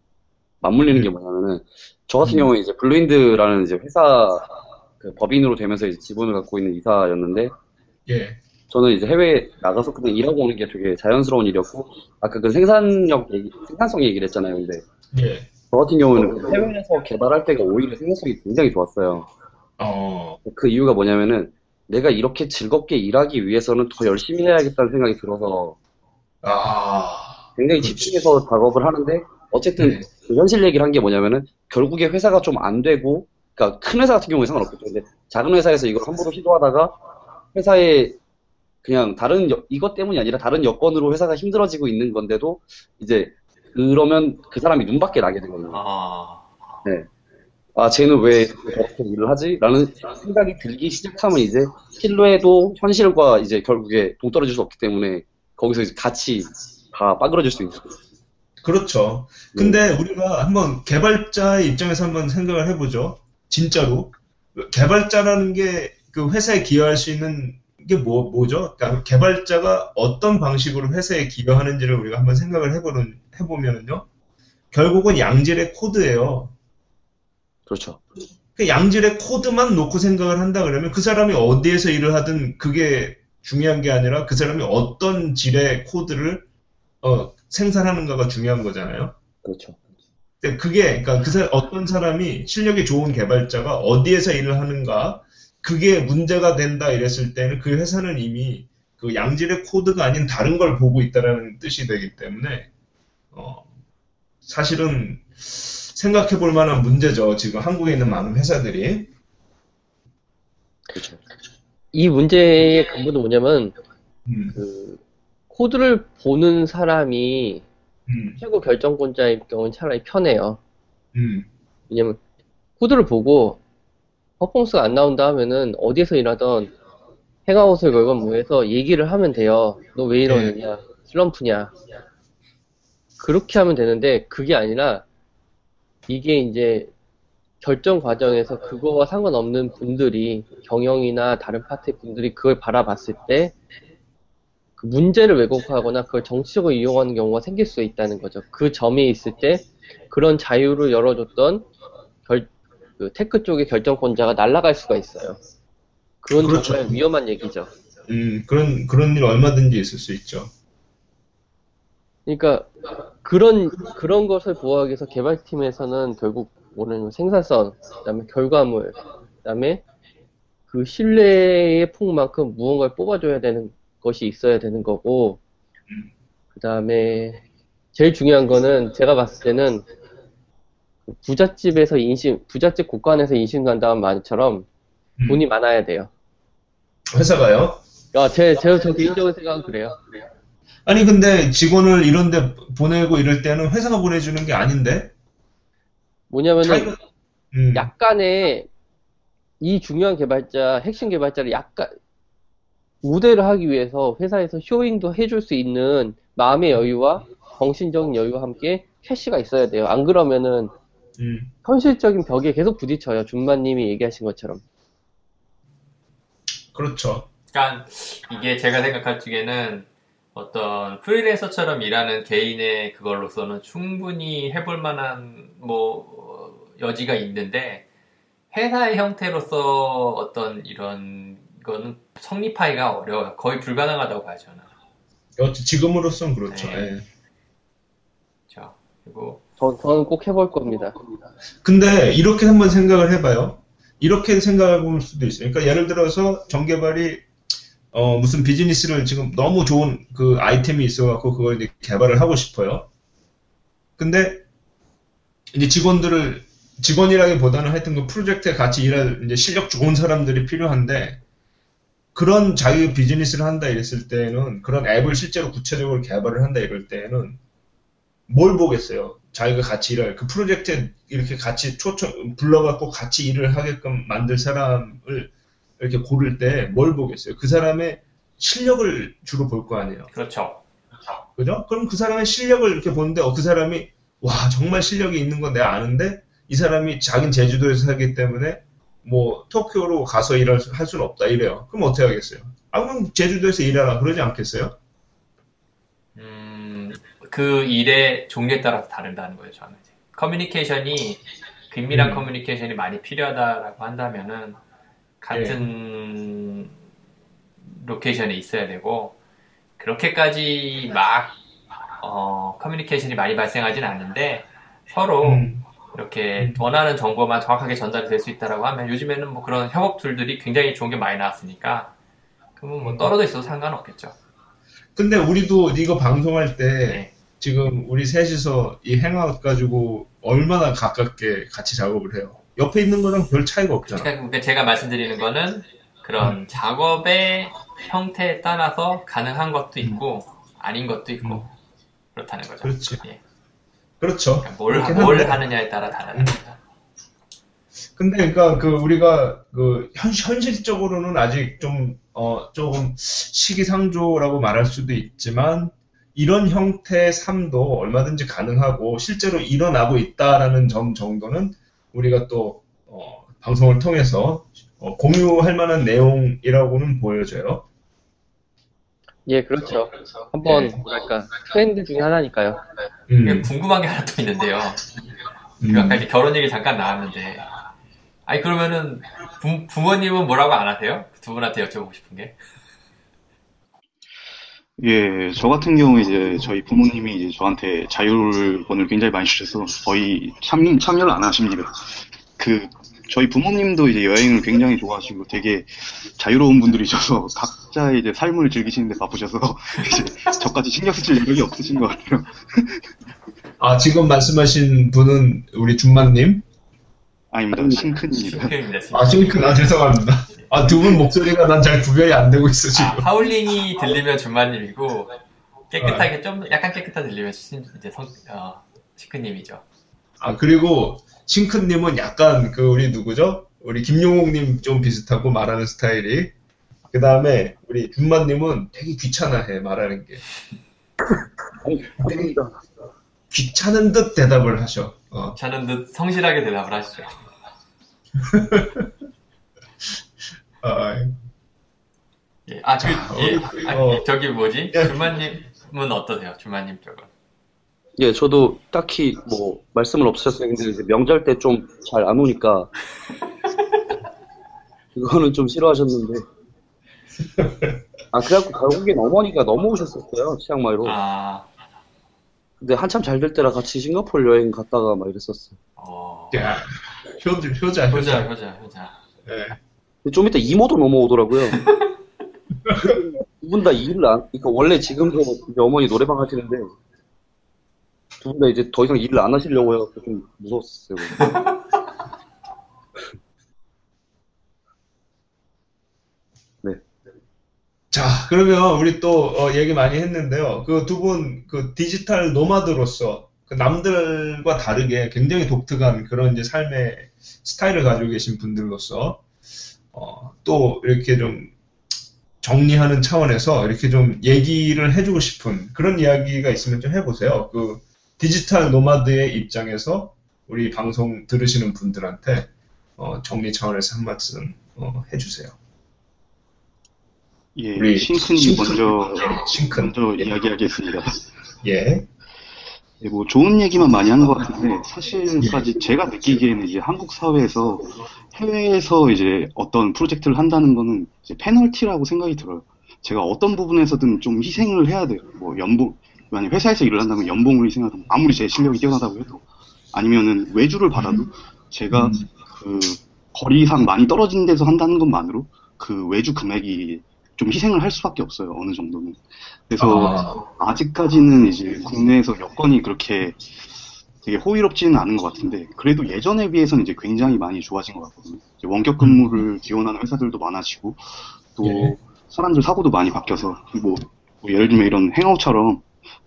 맞물리는 게 뭐냐면은 저 같은 경우에 이제 블루인드라는 이제 회사 그 법인으로 되면서 이제 지분을 갖고 있는 이사였는데 예. 저는 이제 해외에 나가서 그냥 일하고 오는 게 되게 자연스러운 일이었고 아까 그 생산력 얘기, 생산성 얘기를 했잖아요. 근데 예. 저 같은 경우는 그 해외에서 개발할 때가 오히려 생산성이 굉장히 좋았어요. 어, 그 이유가 뭐냐면은 내가 이렇게 즐겁게 일하기 위해서는 더 열심히 해야겠다는 생각이 들어서 아, 굉장히 그렇지. 집중해서 작업을 하는데 어쨌든 네. 그 현실 얘기를 한 게 뭐냐면은 결국에 회사가 좀 안 되고 그러니까 큰 회사 같은 경우에 상관없겠죠. 근데 작은 회사에서 이걸 함부로 시도하다가 회사에 그냥 다른 여- 이것 때문이 아니라 다른 여건으로 회사가 힘들어지고 있는 건데도 이제 그러면 그 사람이 눈밖에 나게 되거든요. 아, 아, 쟤는 왜 저렇게 일을 하지? 라는 생각이 들기 시작하면 이제 신뢰도 현실과 이제 결국에 동떨어질 수 없기 때문에 거기서 같이 다 빠그러질 수 있는 거죠. 그렇죠. 근데 우리가 한번 개발자의 입장에서 한번 생각을 해보죠. 진짜로. 개발자라는 게 그 회사에 기여할 수 있는 게 뭐, 뭐죠? 그러니까 개발자가 어떤 방식으로 회사에 기여하는지를 우리가 한번 생각을 해보는, 해보면은요. 결국은 양질의 코드예요. 그렇죠. 그 양질의 코드만 놓고 생각을 한다 그러면 그 사람이 어디에서 일을 하든 그게 중요한 게 아니라 그 사람이 어떤 질의 코드를 어, 생산하는가가 중요한 거잖아요. 그렇죠. 근데 그게 그러니까 그 사- 어떤 사람이 실력이 좋은 개발자가 어디에서 일을 하는가 그게 문제가 된다 이랬을 때는 그 회사는 이미 그 양질의 코드가 아닌 다른 걸 보고 있다라는 뜻이 되기 때문에 어, 사실은 생각해 볼 만한 문제죠. 지금 한국에 있는 많은 회사들이. 그렇죠. 이 문제의 근본은 뭐냐면 음, 그 코드를 보는 사람이 음, 최고 결정권자일 경우는 차라리 편해요. 음, 왜냐면 코드를 보고 퍼포먼스가 안 나온다 하면은 어디에서 일하던 행아웃을 걸건 뭐해서 얘기를 하면 돼요. 너 왜 이러느냐? 슬럼프냐? 그렇게 하면 되는데 그게 아니라 이게 이제 결정 과정에서 그거와 상관없는 분들이 경영이나 다른 파트 분들이 그걸 바라봤을 때 그 문제를 왜곡하거나 그걸 정치적으로 이용하는 경우가 생길 수 있다는 거죠. 그 점에 있을 때 그런 자유를 열어줬던 결, 그 tech 쪽의 결정권자가 날아갈 수가 있어요. 그건 그렇죠. 정말 위험한 얘기죠. 음, 그런, 그런 일 얼마든지 있을 수 있죠. 그러니까 그런 그런 것을 보호하기 위해서 개발팀에서는 결국 뭐냐면 생산성, 그다음에 결과물, 그다음에 그 신뢰의 폭만큼 무언가를 뽑아줘야 되는 것이 있어야 되는 거고, 그다음에 제일 중요한 거는 제가 봤을 때는 그 부잣집에서 인심, 부잣집 곳간에서 인심 간다는 말처럼 음, 돈이 많아야 돼요. 회사가요? 야, 제, 제, 저 개인적인 생각은 그래요. 아니, 근데 직원을 이런 데 보내고 이럴 때는 회사가 보내주는 게 아닌데? 뭐냐면은, 음, 약간의 이 중요한 개발자, 핵심 개발자를 약간 우대를 하기 위해서 회사에서 쇼잉도 해줄 수 있는 마음의 여유와 정신적인 여유와 함께 캐시가 있어야 돼요. 안 그러면은 음, 현실적인 벽에 계속 부딪혀요. 준마님이 얘기하신 것처럼. 그렇죠. 그러니까 이게 제가 생각할 적에는 어떤 프리랜서처럼 일하는 개인의 그걸로서는 충분히 해볼 만한 뭐 여지가 있는데 회사의 형태로서 어떤 이런 거는 성립하기가 어려워요. 거의 불가능하다고 봐요 저는. 어, 지금으로선 그렇죠. 네. 예. 그렇죠. 그리고 저, 저는 꼭 해볼 겁니다. 근데 이렇게 한번 생각을 해봐요. 이렇게 생각해 볼 수도 있어요. 그러니까 예를 들어서 정개발이 어, 무슨 비즈니스를 지금 너무 좋은 그 아이템이 있어갖고 그걸 이제 개발을 하고 싶어요. 근데 이제 직원들을 직원이라기보다는 하여튼 그 프로젝트에 같이 일할 이제 실력 좋은 사람들이 필요한데 그런 자기 비즈니스를 한다 이랬을 때는 그런 앱을 실제로 구체적으로 개발을 한다 이럴 때는 뭘 보겠어요? 자기가 같이 일할 그 프로젝트에 이렇게 같이 초청 불러갖고 같이 일을 하게끔 만들 사람을 이렇게 고를 때 뭘 보겠어요? 그 사람의 실력을 주로 볼 거 아니에요. 그렇죠. 그죠? 그럼 그 사람의 실력을 이렇게 보는데 어, 그 사람이 와 정말 실력이 있는 건 내가 아는데 이 사람이 자긴 제주도에서 살기 때문에 뭐 도쿄로 가서 일할 수- 할 수는 없다 이래요. 그럼 어떻게 하겠어요? 아, 그럼 제주도에서 일해라. 그러지 않겠어요? 음, 그 일의 종류에 따라서 다르다는 거예요, 저는. 이제. 커뮤니케이션이, 긴밀한 음. 커뮤니케이션이 많이 필요하다라고 한다면은, 같은 로케이션에 있어야 되고, 그렇게까지 막, 어, 커뮤니케이션이 많이 발생하진 않는데, 서로 음. 이렇게 원하는 정보만 정확하게 전달이 될 수 있다라고 하면, 요즘에는 뭐 그런 협업 tool들이 굉장히 좋은 게 많이 나왔으니까, 그러면 뭐 떨어져 있어도 상관없겠죠. 근데 우리도 이거 방송할 때 네. 지금 우리 셋이서 이 행아웃 가지고 얼마나 가깝게 같이 작업을 해요. 옆에 있는 거랑 별 차이가 없잖아. 그러니까 제가 말씀드리는 거는 그런 작업의 형태에 따라서 가능한 것도 있고 아닌 것도 있고 음. 그렇다는 거죠. 그렇지. 예. 그렇죠. 그러니까 뭘, 그렇긴 뭘. 하느냐에 따라 다르다. 근데 그러니까 그 우리가 그 현, 현실적으로는 아직 좀 어, 조금 시기상조라고 말할 수도 있지만 이런 형태의 삶도 얼마든지 가능하고 실제로 일어나고 있다라는 점 정도는 우리가 또 어, 방송을 통해서 어, 공유할 만한 내용이라고는 보여져요. 예, 그렇죠. 한번 네. 뭐랄까 트렌드 중에 하나니까요. 음, 궁금한 게 하나 또 있는데요. 그 음. 아까 이제 결혼 얘기 잠깐 나왔는데 아니 그러면은 부, 부모님은 뭐라고 안 하세요? 두 분한테 여쭤보고 싶은 게. 예, 저 같은 경우 이제 저희 부모님이 이제 저한테 자율권을 굉장히 많이 주셔서 거의 참, 참여를 안 하십니다. 그, 저희 부모님도 이제 여행을 굉장히 좋아하시고 되게 자유로운 분들이셔서 각자의 이제 삶을 즐기시는데 바쁘셔서 이제 저까지 신경 쓰실 여력이 없으신 것 같아요. 아 지금 말씀하신 분은 우리 준만님. 아닙니다. 싱크입니다. 싱크입니다. 싱크. 아 싱크 아 죄송합니다. 아 두 분 목소리가 난 잘 구별이 안 되고 있어 지금. 아, 하울링이 들리면 준마님이고 깨끗하게 좀 약간 깨끗하게 들리면 신, 이제 성, 어, 시크님이죠. 아, 그리고 싱크님은 약간 그 우리 누구죠? 우리 김용옥님 좀 비슷하고 말하는 스타일이. 그 다음에 우리 준만님은 되게 귀찮아해 말하는 게. 되게 귀찮은 듯 대답을 하셔. 어. 저는 늘 성실하게 대답을 하시죠. 아, 예. 아, 그, 자, 예. 우리, 아, 어. 저기 뭐지? 예. 준마님은 어떠세요? 준마님 쪽은. 예, 저도 딱히 뭐 말씀은 없으셨어요. 근데 이제 명절 때 좀 잘 안 오니까 그거는 좀 싫어하셨는데. 아, 그래갖고 결국엔 어머니가 넘어오셨었어요, 치앙마이로. 아, 근데 한참 잘 될 때라 같이 싱가포르 여행 갔다가 막 이랬었어요. 어. 야, 효자, 효자, 효자, 효자. 효자. 예. 좀 이따 이모도 넘어오더라고요. 두 분 다 일을 안, 그러니까 원래 지금도 이제 어머니 노래방 하시는데 두 분 다 이제 더 이상 일을 안 하시려고 해서 좀 무서웠어요. 자, 그러면 우리 또 어, 얘기 많이 했는데요. 그 두 분 그 디지털 노마드로서 그 남들과 다르게 굉장히 독특한 그런 이제 삶의 스타일을 가지고 계신 분들로서 어, 또 이렇게 좀 정리하는 차원에서 이렇게 좀 얘기를 해주고 싶은 그런 이야기가 있으면 좀 해보세요. 그 digital nomad의 입장에서 우리 방송 들으시는 분들한테 어, 정리 차원에서 한 말씀 어, 해주세요. 예, 우리 싱크님 싱크. 먼저, 예, 싱크. 먼저 이야기하겠습니다. 예. 예, 뭐 좋은 얘기만 많이 하는 것 같은데 사실까지 제가 느끼기에는 이제 한국 사회에서 해외에서 이제 어떤 프로젝트를 한다는 거는 이제 페널티라고 생각이 들어요. 제가 어떤 부분에서든 좀 희생을 해야 돼요. 뭐 연봉 만약 회사에서 일을 한다면 연봉을 희생하든 아무리 제 실력이 뛰어나다고 해도 아니면은 외주를 받아도 제가 그 거리상 많이 떨어진 데서 한다는 것만으로 그 외주 금액이 좀 희생을 할 수밖에 없어요. 어느 정도는. 그래서 아. 아직까지는 이제 국내에서 여건이 그렇게 되게 호의롭지는 않은 것 같은데 그래도 예전에 비해서는 이제 굉장히 많이 좋아진 것 같거든요. 원격 근무를 지원하는 회사들도 많아지고 또 예. 사람들 사고도 많이 바뀌어서 뭐, 뭐 예를 들면 이런 행아웃처럼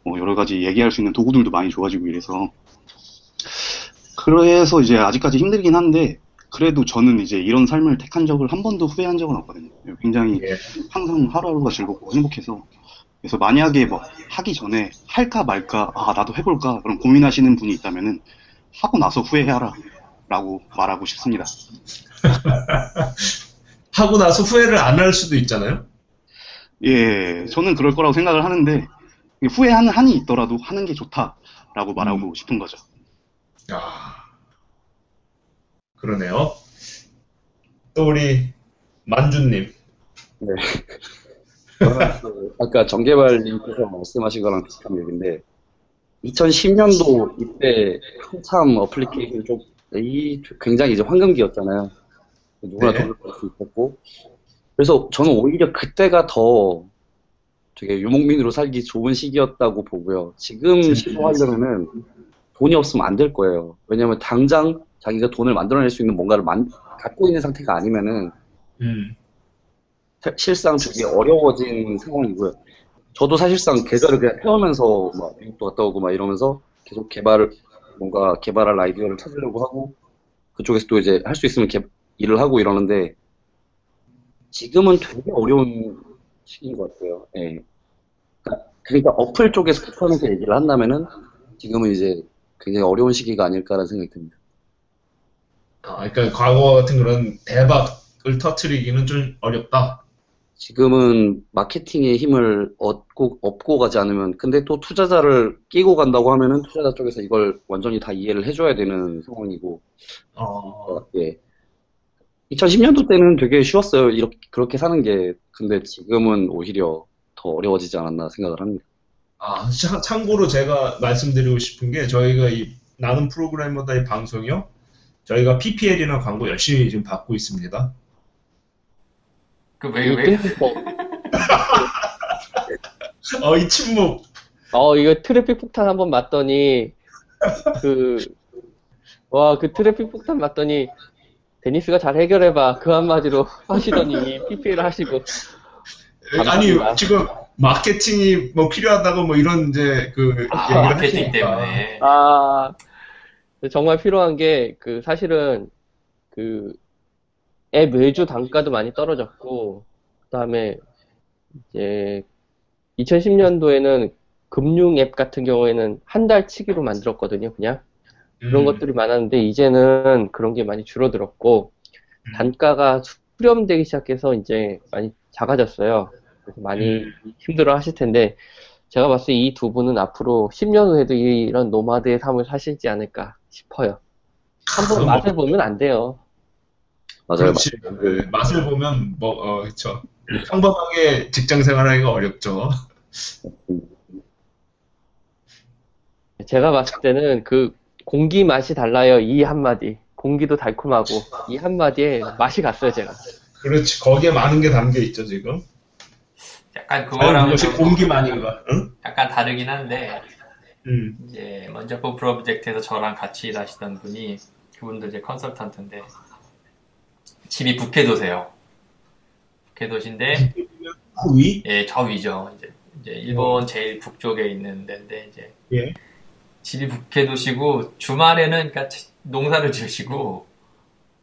뭐 여러 가지 얘기할 수 있는 도구들도 많이 좋아지고 이래서 그래서 이제 아직까지 힘들긴 한데 그래도 저는 이제 이런 삶을 택한 적을 한 번도 후회한 적은 없거든요. 굉장히 예. 항상 하루하루가 즐겁고 행복해서 그래서 만약에 뭐 하기 전에 할까 말까 아 나도 해볼까 그런 고민하시는 분이 있다면은 하고 나서 후회해라 라고 말하고 싶습니다. 하고 나서 후회를 안 할 수도 있잖아요. 예, 저는 그럴 거라고 생각을 하는데 후회하는 한이 있더라도 하는 게 좋다라고 말하고 싶은 거죠. 아, 그러네요. 또 우리 만주님. 네. 그 아까 정개발님께서 말씀하신 거랑 비슷한 얘기인데 2010년도 이때 한참 어플리케이션 쪽이 굉장히 이제 황금기였잖아요. 누구나 네. 돈을 벌수 있었고 그래서 저는 오히려 그때가 더 되게 유목민으로 살기 좋은 시기였다고 보고요. 지금 시도하려면은 돈이 없으면 안 될 거예요. 왜냐면 당장 자기가 돈을 만들어낼 수 있는 뭔가를 만- 갖고 있는 상태가 아니면은 음, 사- 실상 되게 어려워진 상황이고요. 저도 사실상 계절을 그냥 태우면서 막 미국도 갔다 오고 막 이러면서 계속 개발을 뭔가 개발할 아이디어를 찾으려고 하고 그쪽에서 또 이제 할 수 있으면 개- 일을 하고 이러는데 지금은 되게 어려운 시기인 것 같아요. 예. 그러니까, 그러니까 어플 쪽에서 급하면서 얘기를 한다면은 지금은 이제 굉장히 어려운 시기가 아닐까라는 생각이 듭니다. 아, 그러니까 과거 같은 그런 대박을 터트리기는 좀 어렵다. 지금은 마케팅의 힘을 얻고, 업고 가지 않으면, 근데 또 투자자를 끼고 간다고 하면은 투자자 쪽에서 이걸 완전히 다 이해를 해줘야 되는 상황이고, 어, 어, 예. 2010년도 때는 되게 쉬웠어요. 이렇게, 그렇게 사는 게. 근데 지금은 오히려 더 어려워지지 않았나 생각을 합니다. 아, 참- 참고로 제가 말씀드리고 싶은 게 저희가 이 나는 프로그래머다 이 방송이요. 저희가 PPL이나 광고 열심히 지금 받고 있습니다. 그 왜, 이 왜, 어, 이 침묵. 어, 이거 트래픽 폭탄 한번 맞더니, 그, 와, 그 트래픽 폭탄 맞더니, 데니스가 잘 해결해봐. 그 한마디로 하시더니, PPL 하시고. 아니, 감사합니다. 지금 마케팅이 뭐 필요하다고 뭐 이런 이제 그 아, 마케팅 하시니까. 때문에. 아, 정말 필요한 게, 그, 사실은, 그, 앱 외주 단가도 많이 떨어졌고, 그 다음에, 이제, 2010년도에는 금융 앱 같은 경우에는 한 달 치기로 만들었거든요, 그냥. 그런 음, 것들이 많았는데, 이제는 그런 게 많이 줄어들었고, 음. 단가가 수렴되기 시작해서 이제 많이 작아졌어요. 그래서 많이 음. 힘들어 하실 텐데, 제가 봤을 때 이 두 분은 앞으로 10년 후에도 이런 노마드의 삶을 사실지 않을까 싶어요. 한번 뭐, 맛을 보면 안 돼요. 맞아요. 그렇지. 네, 맛을 보면 뭐, 어, 그쵸. 평범하게 직장 생활하기가 어렵죠. 제가 봤을 때는 그 공기 맛이 달라요. 이 한마디. 공기도 달콤하고 이 한마디에 맛이 갔어요, 제가. 그렇지. 거기에 많은 게 담겨 있죠, 지금. 약간 그거랑 좀 공기만인가? 응? 약간 다르긴 한데, 음. 이제 먼저 그 프로젝트에서 저랑 같이 일하시던 분이 그분도 이제 컨설턴트인데 집이 북해도세요. 북해도시인데 그 위? 예, 저 위죠. 이제 이제 일본 제일 북쪽에 있는 데인데 이제 예. 집이 북해도시고 주말에는 그러니까 농사를 지으시고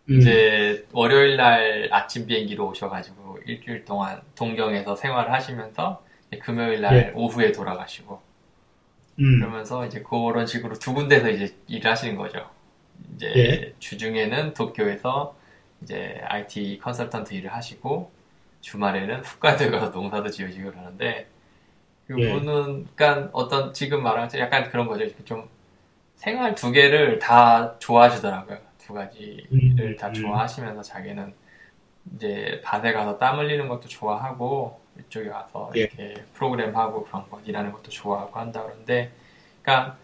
음. 이제 월요일 날 아침 비행기로 오셔가지고 일주일 동안 동경에서 생활하시면서 금요일 날 예. 오후에 돌아가시고 음. 그러면서 이제 그런 식으로 두 군데서 이제 일을 하시는 거죠. 이제 예. 주중에는 도쿄에서 이제 IT 컨설턴트 일을 하시고 주말에는 홋카이도에 가서 농사도 지으시고 그러는데 예. 그분은 그러니까 어떤 지금 말한 것처럼 약간 그런 거죠. 좀 생활 두 개를 다 좋아하시더라고요. 두 가지를 음, 다 음. 좋아하시면서 자기는 이제 밭에 가서 땀 흘리는 것도 좋아하고 이쪽에 와서 예. 이렇게 프로그램하고 그런 거 일하는 것도 좋아하고 한다 그러는데 그러니까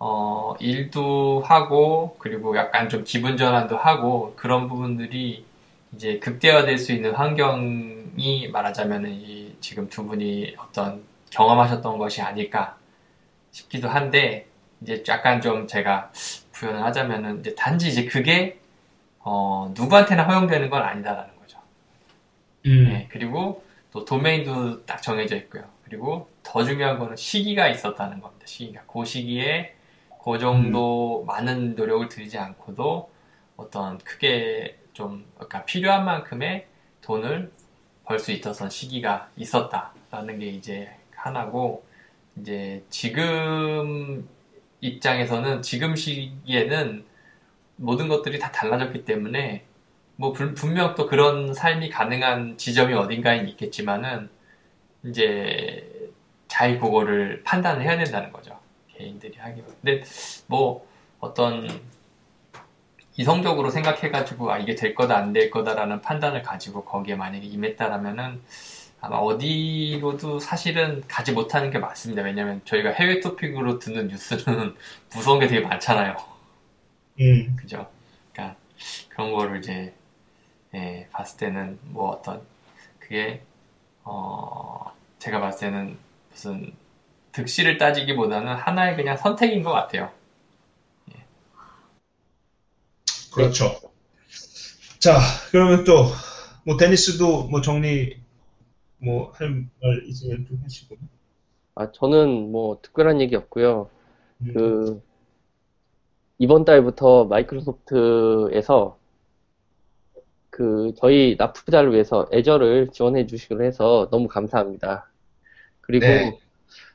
어 일도 하고 그리고 약간 좀 기분 전환도 하고 그런 부분들이 이제 극대화될 수 있는 환경이 말하자면은 이 지금 두 분이 어떤 경험하셨던 것이 아닐까 싶기도 한데 이제 약간 좀 제가 부연을 하자면은 이제 단지 이제 그게 어 누구한테나 허용되는 건 아니다라는 거죠. 음. 네, 그리고 또 도메인도 딱 정해져 있고요. 그리고 더 중요한 거는 시기가 있었다는 겁니다. 시기가. 그 시기에 그 정도 많은 노력을 들이지 않고도 어떤 크게 좀, 그러니까 필요한 만큼의 돈을 벌 수 있었던 시기가 있었다라는 게 이제 하나고, 이제 지금 입장에서는 지금 시기에는 모든 것들이 다 달라졌기 때문에 뭐 불- 분명 또 그런 삶이 가능한 지점이 어딘가에 있겠지만은 이제 잘 그거를 판단을 해야 된다는 거죠. 개인들이 하기로. 근데 뭐 어떤 이성적으로 생각해가지고 아 이게 될 거다 안 될 거다라는 판단을 가지고 거기에 만약에 임했다라면은 아마 어디로도 사실은 가지 못하는 게 맞습니다. 왜냐면 저희가 해외 토픽으로 듣는 뉴스는 무서운 게 되게 많잖아요. 음, 그죠? 그러니까 그런 거를 이제 예, 봤을 때는 뭐 어떤 그게 어 제가 봤을 때는 무슨 득실을 따지기보다는 하나의 그냥 선택인 것 같아요. 그렇죠. 자, 그러면 또, 뭐, 데니스도 뭐 정리, 뭐, 할 말 있으면 좀 하시고. 아, 저는 뭐 특별한 얘기 없고요. 음, 그 이번 달부터 마이크로소프트에서 그 저희 납품자를 위해서 애저를 지원해 주시기로 해서 너무 감사합니다. 그리고 네.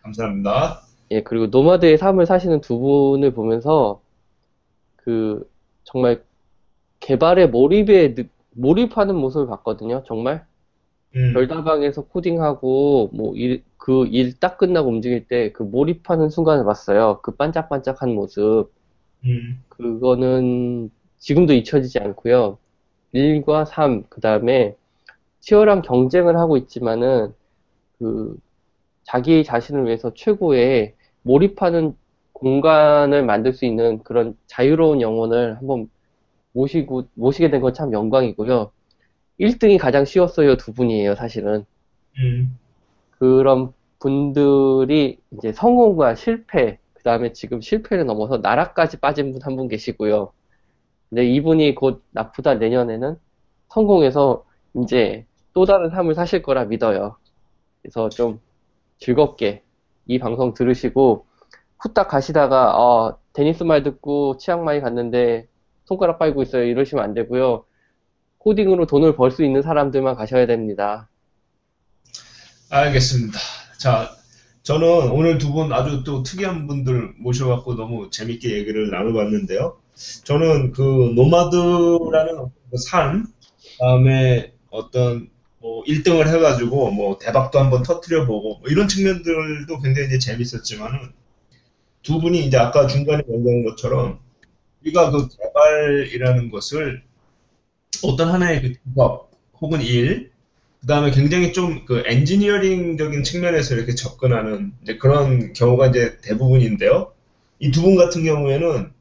감사합니다. 예, 그리고 노마드의 삶을 사시는 두 분을 보면서 그 정말 개발에 몰입에 느- 몰입하는 모습을 봤거든요. 정말 음, 별다방에서 코딩하고 뭐그일 딱 끝나고 움직일 때 그 몰입하는 순간을 봤어요. 그 반짝반짝한 모습. 음, 그거는 지금도 잊혀지지 않고요. 1과 3, 그 다음에 치열한 경쟁을 하고 있지만은 그 자기 자신을 위해서 최고의 몰입하는 공간을 만들 수 있는 그런 자유로운 영혼을 한번 모시고, 모시게 된 건 참 영광이고요. 1등이 가장 쉬웠어요, 두 분이에요, 사실은. 음, 그런 분들이 이제 성공과 실패, 그 다음에 지금 실패를 넘어서 나락까지 빠진 분 한 분 계시고요. 근데 이분이 곧 나쁘다 내년에는 성공해서 이제 또 다른 삶을 사실 거라 믿어요. 그래서 좀 즐겁게 이 방송 들으시고 후딱 가시다가 어, 데니스 말 듣고 치앙마이 갔는데 손가락 빨고 있어요. 이러시면 안 되고요. 코딩으로 돈을 벌 수 있는 사람들만 가셔야 됩니다. 알겠습니다. 자, 저는 오늘 두 분 아주 또 특이한 분들 모셔갖고 너무 재밌게 얘기를 나눠봤는데요. 저는 그 노마드라는 그 삶, 다음에 어떤 뭐 1등을 해가지고 뭐 대박도 한번 터트려 보고 뭐 이런 측면들도 굉장히 이제 재밌었지만은 두 분이 이제 아까 중간에 얘기한 것처럼 우리가 그 개발이라는 것을 어떤 하나의 그 직업 혹은 일, 그 다음에 굉장히 좀 그 엔지니어링적인 측면에서 이렇게 접근하는 그런 경우가 이제 대부분인데요. 이 두 분 같은 경우에는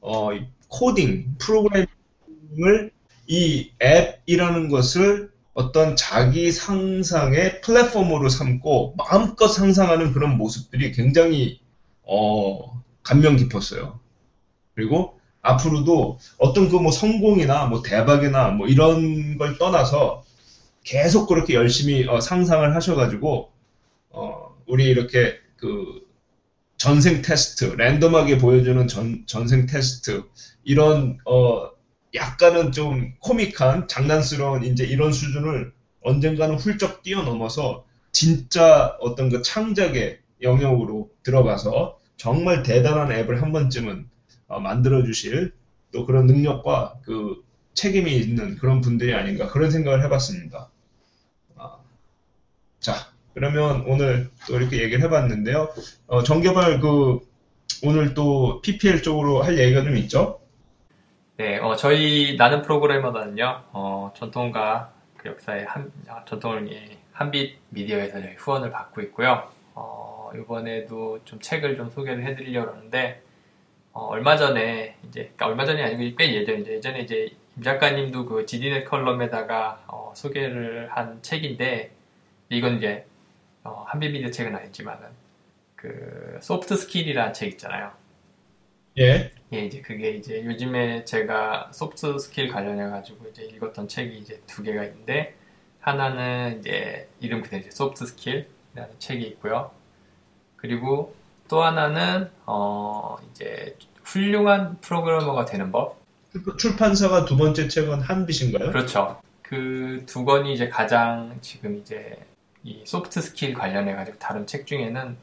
어, 이 코딩, 프로그래밍을 이 앱이라는 것을 어떤 자기 상상의 플랫폼으로 삼고 마음껏 상상하는 그런 모습들이 굉장히 어, 감명 깊었어요. 그리고 앞으로도 어떤 그 뭐 성공이나 뭐 대박이나 뭐 이런 걸 떠나서 계속 그렇게 열심히 어, 상상을 하셔가지고 어, 우리 이렇게 그 전생 테스트, 랜덤하게 보여주는 전, 전생 테스트 이런 어, 약간은 좀 코믹한 장난스러운 이제 이런 수준을 언젠가는 훌쩍 뛰어넘어서 진짜 어떤 그 창작의 영역으로 들어가서 정말 대단한 앱을 한 번쯤은 어, 만들어 주실 또 그런 능력과 그 책임이 있는 그런 분들이 아닌가 그런 생각을 해봤습니다. 아, 자, 그러면 오늘 또 이렇게 얘기를 해봤는데요. 어, 정개발 그 오늘 또 PPL 쪽으로 할 얘기가 좀 있죠? 네, 어, 저희 나는 프로그래머단은요, 어, 전통과 그 역사의 한, 아, 전통을 예, 한빛 미디어에서 저희 후원을 받고 있고요. 어, 이번에도 좀 책을 좀 소개를 해드리려고 하는데, 어, 얼마 전에, 이제, 그러니까 얼마 전이 아니고 꽤 예전이죠. 예전에 이제 임 작가님도 그 GD넷 컬럼에다가 어, 소개를 한 책인데, 이건 이제, 어, 한빛 미디어 책은 아니지만은, 그, soft skill이라는 책 있잖아요. 예. 예, 이제 그게 이제 요즘에 제가 soft skill 관련해 가지고 이제 읽었던 책이 이제 두 개가 있는데, 하나는 이제 이름 그대로 이제 soft skill이라는 책이 있고요. 그리고 또 하나는, 어, 이제 훌륭한 프로그래머가 되는 법. 출판사가 두 번째 책은 한빛인가요? 그렇죠. 그 두 권이 이제 가장 지금 이제 이 soft skill 관련해 가지고 다른 책 중에는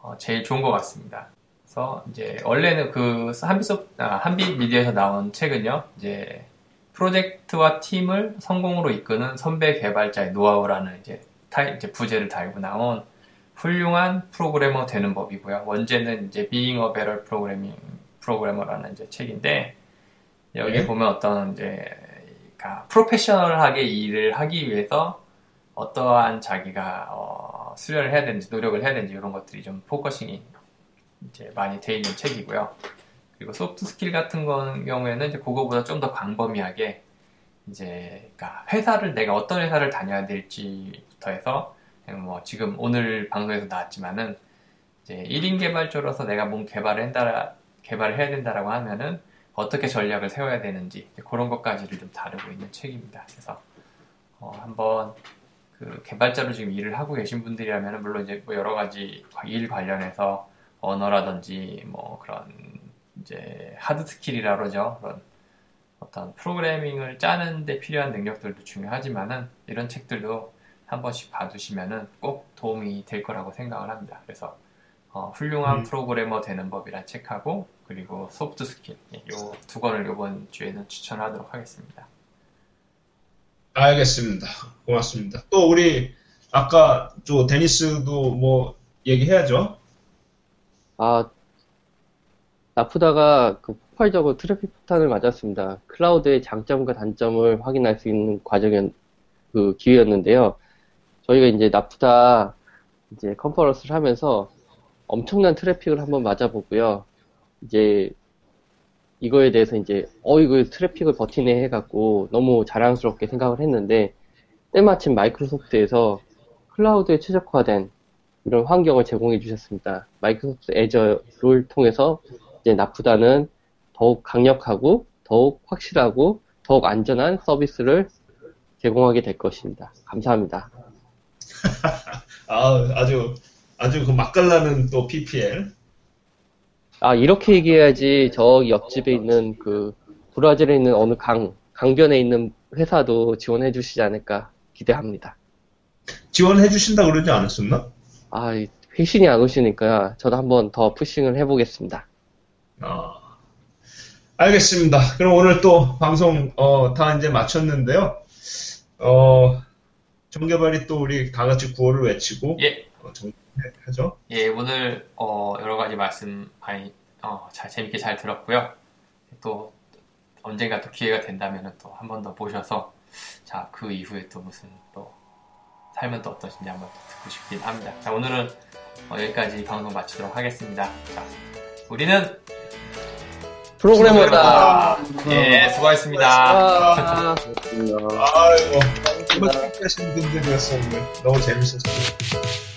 어, 제일 좋은 것 같습니다. 그래서 이제 원래는 그 한빛 소 아, 한빛 미디어에서 나온 책은요, 이제 프로젝트와 팀을 성공으로 이끄는 선배 개발자의 노하우라는 이제 타이, 이제 부제를 달고 나온 훌륭한 프로그래머 되는 법이고요. 원제는 이제 Being a Better Programming Programmer라는 이제 책인데 여기 네. 보면 어떤 이제 그러니까 프로페셔널하게 일을 하기 위해서 어떠한 자기가 어, 수련을 해야 되는지 노력을 해야 되는지 이런 것들이 좀 focusing이 이제 많이 돼 있는 책이고요. 그리고 soft skill 같은 거 경우에는 이제 그거보다 좀 더 광범위하게 이제 그러니까 회사를 내가 어떤 회사를 다녀야 될지부터 해서 뭐 지금 오늘 방송에서 나왔지만은 이제 1인 개발자로서 내가 뭔 개발을 한다 개발을 해야 된다라고 하면은 어떻게 전략을 세워야 되는지 그런 것까지를 좀 다루고 있는 책입니다. 그래서 어, 한번 그 개발자로 지금 일을 하고 계신 분들이라면 물론 이제 뭐 여러 가지 일 관련해서 언어라든지 뭐 그런 이제 hard skill이라 그러죠. 그런 어떤 프로그래밍을 짜는데 필요한 능력들도 중요하지만은 이런 책들도 한 번씩 봐두시면은 꼭 도움이 될 거라고 생각을 합니다. 그래서 어, 훌륭한 음. 프로그래머 되는 법이란 책하고 그리고 soft skill 이 두 권을 이번 주에는 추천하도록 하겠습니다. 알겠습니다. 고맙습니다. 또 우리 아까 저 데니스도 뭐 얘기해야죠. 아, 나프다가 그 폭발적으로 트래픽 폭탄을 맞았습니다. 클라우드의 장점과 단점을 확인할 수 있는 과정이었, 그 기회였는데요. 저희가 이제 나프다 이제 컨퍼런스를 하면서 엄청난 트래픽을 한번 맞아보고요. 이제 이거에 대해서 이제 어 이거 트래픽을 버티네 해갖고 너무 자랑스럽게 생각을 했는데 때마침 마이크로소프트에서 클라우드에 최적화된 이런 환경을 제공해 주셨습니다. 마이크로소프트 Azure를 통해서 이제 나프다는 더욱 강력하고 더욱 확실하고 더욱 안전한 서비스를 제공하게 될 것입니다. 감사합니다. 아, 아주 아주 그 맛깔나는 또 PPL. 아, 이렇게 얘기해야지 저 옆집에 있는 그 브라질에 있는 어느 강, 강변에 있는 회사도 지원해 주시지 않을까 기대합니다. 지원해 주신다 그러지 않았었나? 아, 이 회신이 안 오시니까 저도 한번 더 푸싱을 해보겠습니다. 아, 알겠습니다. 그럼 오늘 또 방송 어, 다 이제 마쳤는데요. 어, 정개발이 또 우리 다 같이 구호를 외치고 예, 어, 정리하죠. 예 오늘 어, 여러 가지 말씀 많이 어, 잘 재밌게 잘 들었고요. 또 언젠가 또 기회가 된다면 또 한 번 더 보셔서 자 그 이후에 또 무슨 또 삶은 또 어떠신지 한번 듣고 싶긴 합니다. 자 오늘은 어, 여기까지 방송 마치도록 하겠습니다. 자 우리는 프로그래머다! 예 수고하셨습니다. 아, 아이고, 정말 뜻하신 분들이었어 오늘. 너무 재밌었어요.